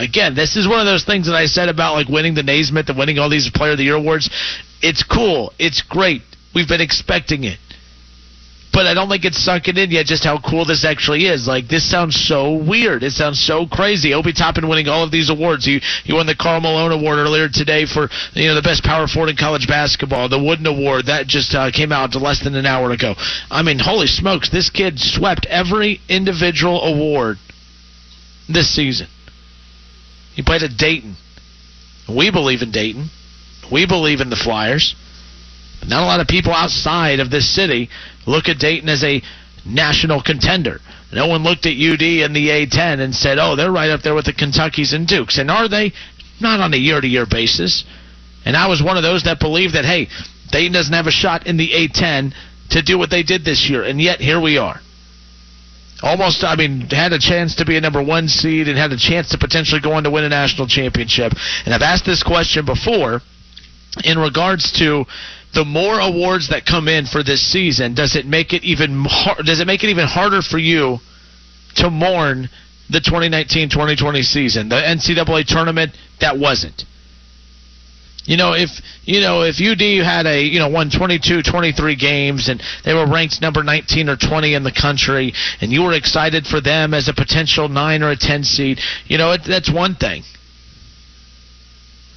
Again, this is one of those things that I said about like winning the Naismith and winning all these Player of the Year awards. It's cool. It's great. We've been expecting it. But I don't think it's sunken in yet just how cool this actually is. Like this sounds so weird. It sounds so crazy. Obi Toppin winning all of these awards. He he won the Karl Malone Award earlier today for you know the best power forward in college basketball. The Wooden Award that just uh, came out less than an hour ago. I mean, holy smokes! This kid swept every individual award this season. He played at Dayton. We believe in Dayton. We believe in the Flyers. But not a lot of people outside of this city look at Dayton as a national contender. No one looked at UD and the A10 and said, oh, they're right up there with the Kentuckies and Dukes. And are they? Not on a year to year basis. And I was one of those that believed that, hey, Dayton doesn't have a shot in the A10 to do what they did this year. And yet, here we are. Almost, I mean, had a chance to be a number one seed and had a chance to potentially go on to win a national championship. And I've asked this question before in regards to the more awards that come in for this season, does it make it even does it make it even harder for you to mourn the 2019-2020 season, the NCAA tournament that wasn't? You know, if you know if UD had a you know won 22, 23 games and they were ranked number 19 or 20 in the country, and you were excited for them as a potential nine or a 10 seed, you know it, that's one thing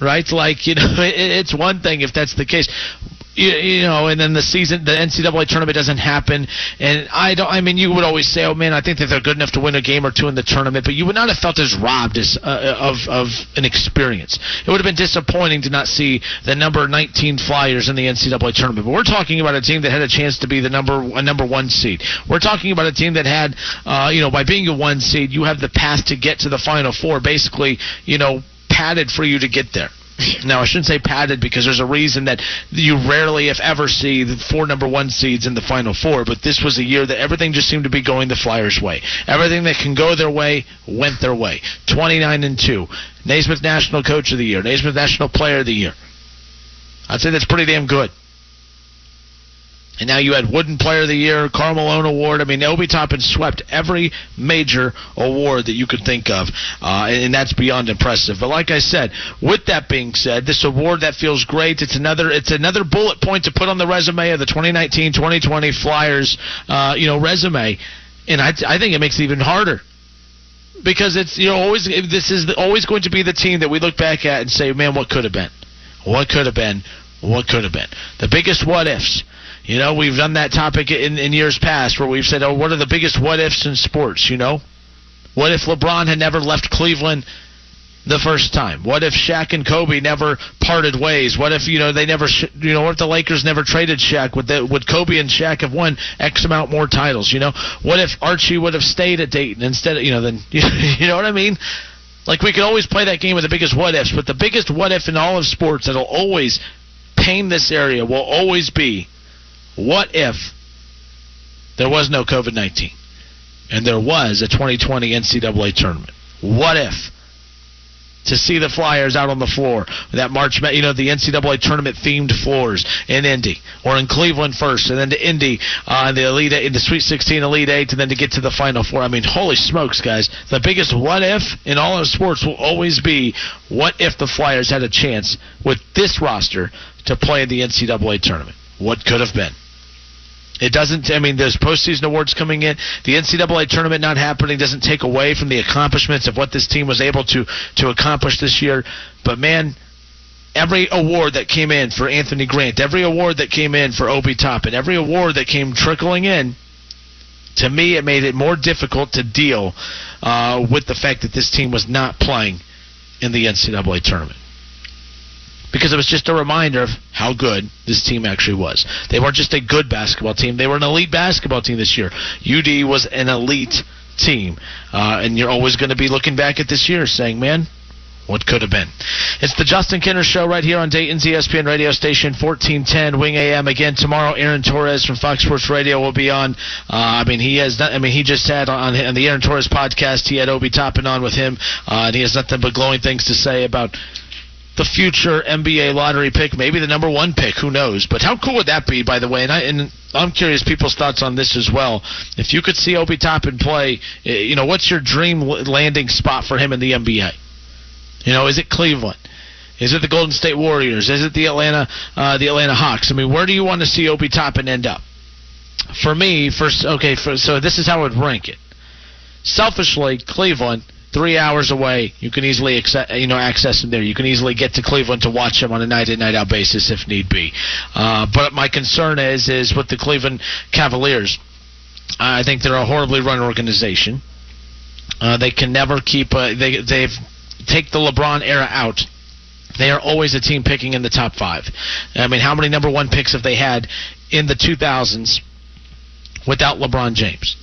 right? Like you know, it, it's one thing if that's the case you, you, know, and then the season, the NCAA tournament doesn't happen, and I don't. I mean, you would always say, "Oh man, I think that they're good enough to win a game or two in the tournament," but you would not have felt as robbed as uh, of of an experience. It would have been disappointing to not see the number 19 Flyers in the NCAA tournament. But we're talking about a team that had a chance to be the number a number one seed. We're talking about a team that had, uh, you know, by being a one seed, you have the path to get to the Final Four, basically, you know, padded for you to get there. Now, I shouldn't say padded because there's a reason that you rarely, if ever, see the four number one seeds in the Final Four. But this was a year that everything just seemed to be going the Flyers' way. Everything that can go their way went their way. 29 and 2. Naismith National Coach of the Year. Naismith National Player of the Year. I'd say that's pretty damn good. And now you had Wooden Player of the Year, Karl Malone Award. I mean, Obi Toppin swept every major award that you could think of, uh, and that's beyond impressive. But like I said, with that being said, this award that feels great. It's another it's another bullet point to put on the resume of the 2019-2020 Flyers, uh, you know, resume. And I, I think it makes it even harder because it's you know always this is always going to be the team that we look back at and say, man, what could have been, what could have been, what could have been. The biggest what ifs you know, we've done that topic in, in years past where we've said, oh, what are the biggest what ifs in sports, you know? What if LeBron had never left Cleveland the first time? What if Shaq and Kobe never parted ways? What if you know they never, you know, what if the Lakers never traded Shaq? Would would Kobe and Shaq have won X amount more titles? You know, what if Archie would have stayed at Dayton instead of you know then you know what I mean? Like we could always play that game with the biggest what ifs, but the biggest what if in all of sports that'll always pain this area will always be what if there was no COVID 19 and there was a 2020 NCAA tournament? What if? To see the Flyers out on the floor, that March, you know, the NCAA tournament themed floors in Indy or in Cleveland first, and then to Indy, uh, the Elite in the Sweet 16 Elite Eight, and then to get to the Final Four. I mean, holy smokes, guys! The biggest what if in all of sports will always be what if the Flyers had a chance with this roster to play in the NCAA tournament? What could have been? It doesn't. I mean, there's postseason awards coming in. The NCAA tournament not happening doesn't take away from the accomplishments of what this team was able to to accomplish this year. But man, every award that came in for Anthony Grant, every award that came in for Obi Toppin, every award that came trickling in, to me, it made it more difficult to deal uh, with the fact that this team was not playing in the NCAA tournament because it was just a reminder of how good this team actually was. They weren't just a good basketball team; they were an elite basketball team this year. UD was an elite team, uh, and you're always going to be looking back at this year, saying, "Man, what could have been. It's the Justin Kinner Show right here on Dayton's ESPN radio station, 1410 Wing AM. Again, tomorrow, Aaron Torres from Fox Sports Radio will be on. Uh, I mean, he has. Not, I mean, he just had on, on the Aaron Torres podcast. He had Obi Toppin on with him, uh, and he has nothing but glowing things to say about the future NBA lottery pick, maybe the number one pick. Who knows? But how cool would that be, by the way? And, I, and I'm curious people's thoughts on this as well. If you could see Obi Toppin play, eh, you know, what's your dream landing spot for him in the NBA? You know, is it Cleveland? Is it the Golden State Warriors? Is it the Atlanta uh, the Atlanta Hawks? I mean, where do you want to see Obi Toppin end up? For me, first, okay, for, so this is how I would rank it. Selfishly, Cleveland, three hours away. You can easily access, you know access him there. You can easily get to Cleveland to watch him on a night in night out basis if need be. Uh, but my concern is is with the Cleveland Cavaliers. I think they're a horribly run organization. Uh, they can never keep. A, they they've take the LeBron era out. They are always a team picking in the top five. I mean, how many number one picks have they had in the 2000s without LeBron James?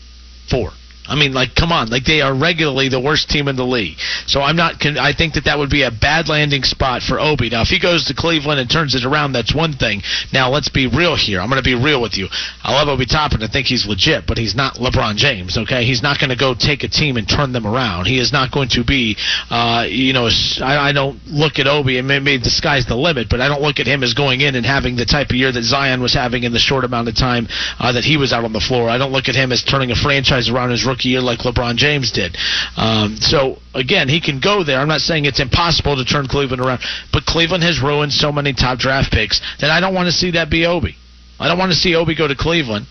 Four. I mean, like, come on, like they are regularly the worst team in the league. So I'm not. I think that that would be a bad landing spot for Obi. Now, if he goes to Cleveland and turns it around, that's one thing. Now, let's be real here. I'm going to be real with you. I love Obi Toppin. I think he's legit, but he's not LeBron James. Okay, he's not going to go take a team and turn them around. He is not going to be. Uh, you know, I, I don't look at Obi and maybe the sky's the limit, but I don't look at him as going in and having the type of year that Zion was having in the short amount of time uh, that he was out on the floor. I don't look at him as turning a franchise around his rookie year like LeBron James did. Um, so again, he can go there. I'm not saying it's impossible to turn Cleveland around, but Cleveland has ruined so many top draft picks that I don't want to see that be Obi. I don't want to see Obi go to Cleveland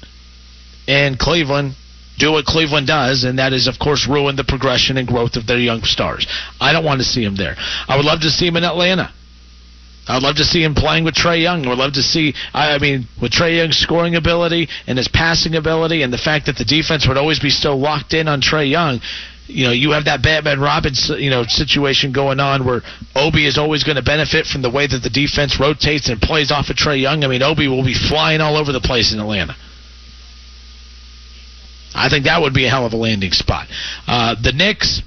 and Cleveland do what Cleveland does, and that is, of course, ruin the progression and growth of their young stars. I don't want to see him there. I would love to see him in Atlanta. I'd love to see him playing with Trae Young. I'd love to see, I mean, with Trae Young's scoring ability and his passing ability, and the fact that the defense would always be still locked in on Trae Young. You know, you have that Batman Robbins, you know, situation going on where Obi is always going to benefit from the way that the defense rotates and plays off of Trae Young. I mean, Obi will be flying all over the place in Atlanta. I think that would be a hell of a landing spot. Uh, the Knicks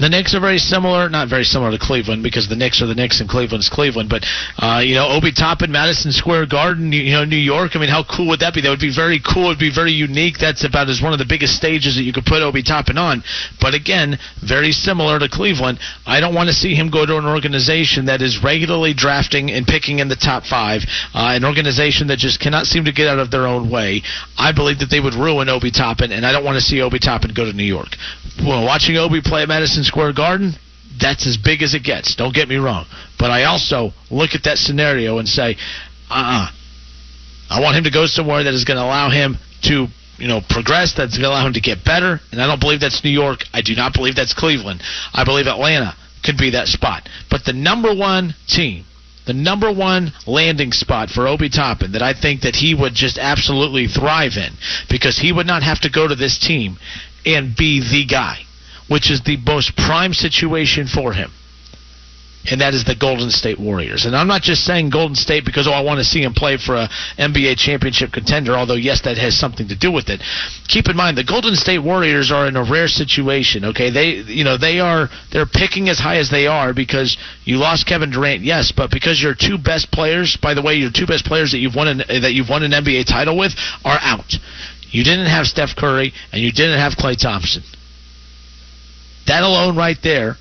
the Knicks are very similar, not very similar to Cleveland because the Knicks are the Knicks and Cleveland's Cleveland. But uh, you know, Obi Toppin, Madison Square Garden, you know, New York. I mean, how cool would that be? That would be very cool. It'd be very unique. That's about as one of the biggest stages that you could put Obi Toppin on. But again, very similar to Cleveland. I don't want to see him go to an organization that is regularly drafting and picking in the top five, uh, an organization that just cannot seem to get out of their own way. I believe that they would ruin Obi Toppin, and I don't want to see Obi Toppin go to New York. Well, watching Obi play at Madison Madison Square Garden, that's as big as it gets. Don't get me wrong. But I also look at that scenario and say, uh uh-uh. uh I want him to go somewhere that is going to allow him to you know, progress, that's going to allow him to get better. And I don't believe that's New York. I do not believe that's Cleveland. I believe Atlanta could be that spot. But the number one team, the number one landing spot for Obi Toppin that I think that he would just absolutely thrive in because he would not have to go to this team and be the guy which is the most prime situation for him. And that is the Golden State Warriors. And I'm not just saying Golden State because, oh, I want to see him play for a NBA championship contender, although, yes, that has something to do with it. Keep in mind, the Golden State Warriors are in a rare situation, okay? They, you know, they are, they're picking as high as they are because you lost Kevin Durant, yes, but because your two best players, by the way, your two best players that you've won an, that you've won an NBA title with are out. You didn't have Steph Curry and you didn't have Klay Thompson. That alone right there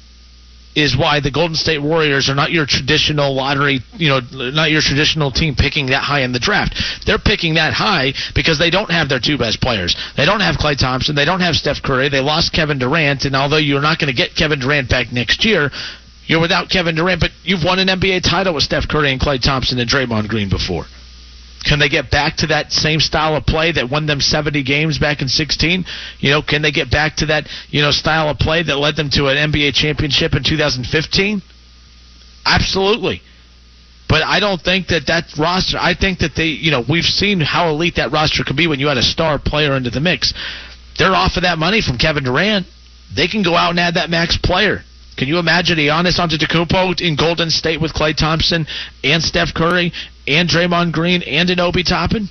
is why the Golden State Warriors are not your traditional lottery, you know, not your traditional team picking that high in the draft. They're picking that high because they don't have their two best players. They don't have Klay Thompson. They don't have Steph Curry. They lost Kevin Durant, and although you're not going to get Kevin Durant back next year, you're without Kevin Durant, but you've won an NBA title with Steph Curry and Klay Thompson and Draymond Green before. Can they get back to that same style of play that won them 70 games back in 16? You know, can they get back to that, you know, style of play that led them to an NBA championship in 2015? Absolutely. But I don't think that that roster, I think that they, you know, we've seen how elite that roster can be when you had a star player into the mix. They're off of that money from Kevin Durant. They can go out and add that max player. Can you imagine Giannis Antetokounmpo in Golden State with Klay Thompson and Steph Curry and Draymond Green and an Obi Toppin?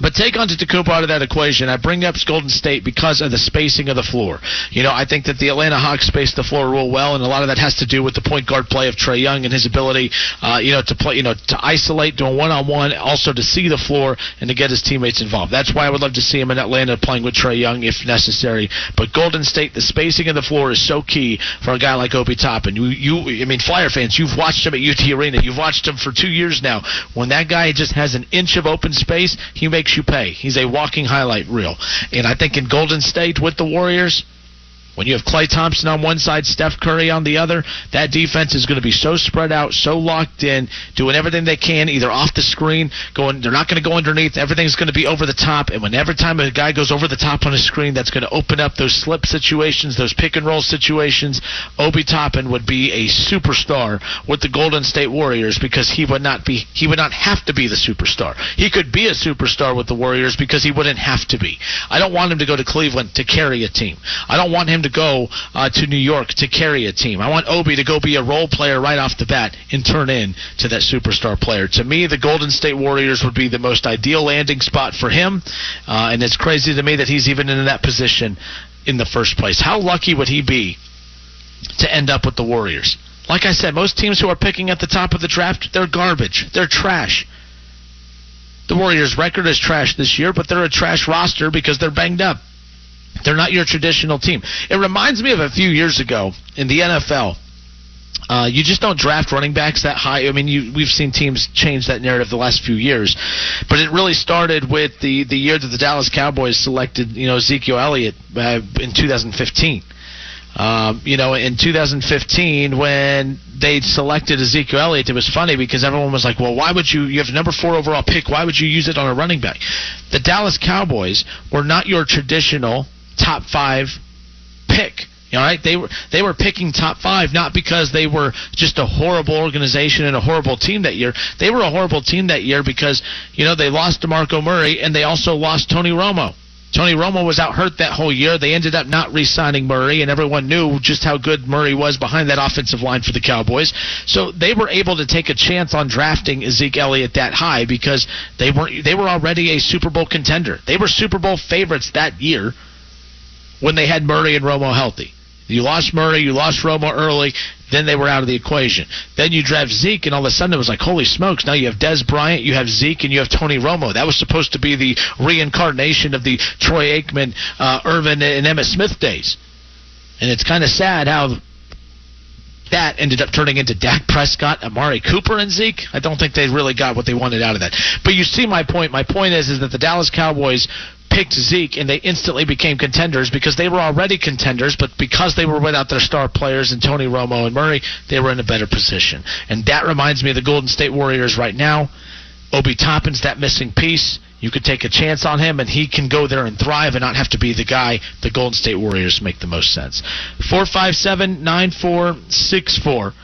But take Antetokounmpo out of that equation. I bring up Golden State because of the spacing of the floor. You know, I think that the Atlanta Hawks space the floor real well, and a lot of that has to do with the point guard play of Trae Young and his ability, uh, you know, to play, you know, to isolate, doing one on one, also to see the floor and to get his teammates involved. That's why I would love to see him in Atlanta playing with Trae Young if necessary. But Golden State, the spacing of the floor is so key for a guy like Obi Toppin. You, you, I mean, Flyer fans, you've watched him at UD Arena. You've watched him for two years now. When that guy just has an inch of open space, he makes you pay. He's a walking highlight reel. And I think in Golden State with the Warriors, When you have Klay Thompson on one side, Steph Curry on the other, that defense is going to be so spread out, so locked in, doing everything they can, either off the screen, going. They're not going to go underneath. Everything's going to be over the top. And whenever time a guy goes over the top on a screen, that's going to open up those slip situations, those pick and roll situations. Obi Toppin would be a superstar with the Golden State Warriors because he would not be. He would not have to be the superstar. He could be a superstar with the Warriors because he wouldn't have to be. I don't want him to go to Cleveland to carry a team. I don't want him to go uh, to New York to carry a team. I want Obi to go be a role player right off the bat and turn in to that superstar player. To me, the Golden State Warriors would be the most ideal landing spot for him, uh, and it's crazy to me that he's even in that position in the first place. How lucky would he be to end up with the Warriors? Like I said, most teams who are picking at the top of the draft, they're garbage. They're trash. The Warriors' record is trash this year, but they're a trash roster because they're banged up. They're not your traditional team. It reminds me of a few years ago in the NFL. Uh, you just don't draft running backs that high. I mean, you, we've seen teams change that narrative the last few years, but it really started with the the year that the Dallas Cowboys selected, you know, Ezekiel Elliott uh, in 2015. Um, you know, in 2015, when they selected Ezekiel Elliott, it was funny because everyone was like, "Well, why would you? You have number four overall pick. Why would you use it on a running back?" The Dallas Cowboys were not your traditional top five pick. All right, they were they were picking top five not because they were just a horrible organization and a horrible team that year. They were a horrible team that year because you know they lost DeMarco Murray and they also lost Tony Romo. Tony Romo was out hurt that whole year. They ended up not re-signing Murray, and everyone knew just how good Murray was behind that offensive line for the Cowboys. So they were able to take a chance on drafting Zeke Elliott that high because they were they were already a Super Bowl contender. They were Super Bowl favorites that year when they had Murray and Romo healthy. You lost Murray, you lost Romo early, then they were out of the equation. Then you draft Zeke, and all of a sudden it was like, holy smokes, now you have Dez Bryant, you have Zeke, and you have Tony Romo. That was supposed to be the reincarnation of the Troy Aikman, uh, Irvin, and Emmitt Smith days. And it's kind of sad how that ended up turning into Dak Prescott, Amari Cooper, and Zeke. I don't think they really got what they wanted out of that. But you see my point. My point is, is that the Dallas Cowboys picked Zeke and they instantly became contenders because they were already contenders, but because they were without their star players and Tony Romo and Murray, they were in a better position. And that reminds me of the Golden State Warriors right now. Obi Toppin's that missing piece. You could take a chance on him, and he can go there and thrive and not have to be the guy the Golden State Warriors make the most sense. 457 9464.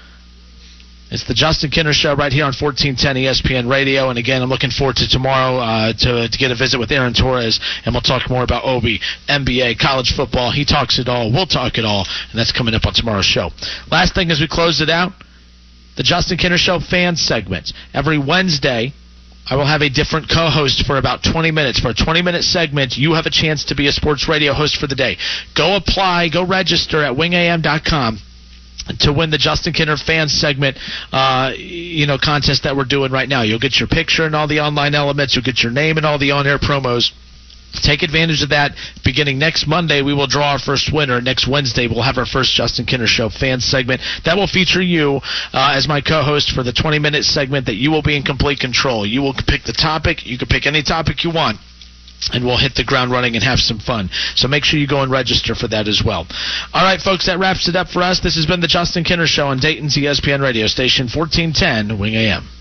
It's the Justin Kinner Show right here on 1410 ESPN Radio. And again, I'm looking forward to tomorrow uh, to, to get a visit with Aaron Torres, and we'll talk more about Obi, NBA, college football. He talks it all. We'll talk it all, and that's coming up on tomorrow's show. Last thing as we close it out, the Justin Kinner Show fan segment. Every Wednesday, I will have a different co-host for about 20 minutes. For a 20-minute segment, you have a chance to be a sports radio host for the day. Go apply, go register at wingam.com to win the Justin Kinner fan segment, uh, you know, contest that we're doing right now. You'll get your picture and all the online elements. You'll get your name and all the on-air promos. Take advantage of that. Beginning next Monday, we will draw our first winner. Next Wednesday, we'll have our first Justin Kinner Show fan segment. That will feature you uh, as my co-host for the 20-minute segment that you will be in complete control. You will pick the topic. You can pick any topic you want and we'll hit the ground running and have some fun. So make sure you go and register for that as well. All right, folks, that wraps it up for us. This has been the Justin Kinner Show on Dayton's ESPN radio station, 1410 Wing AM.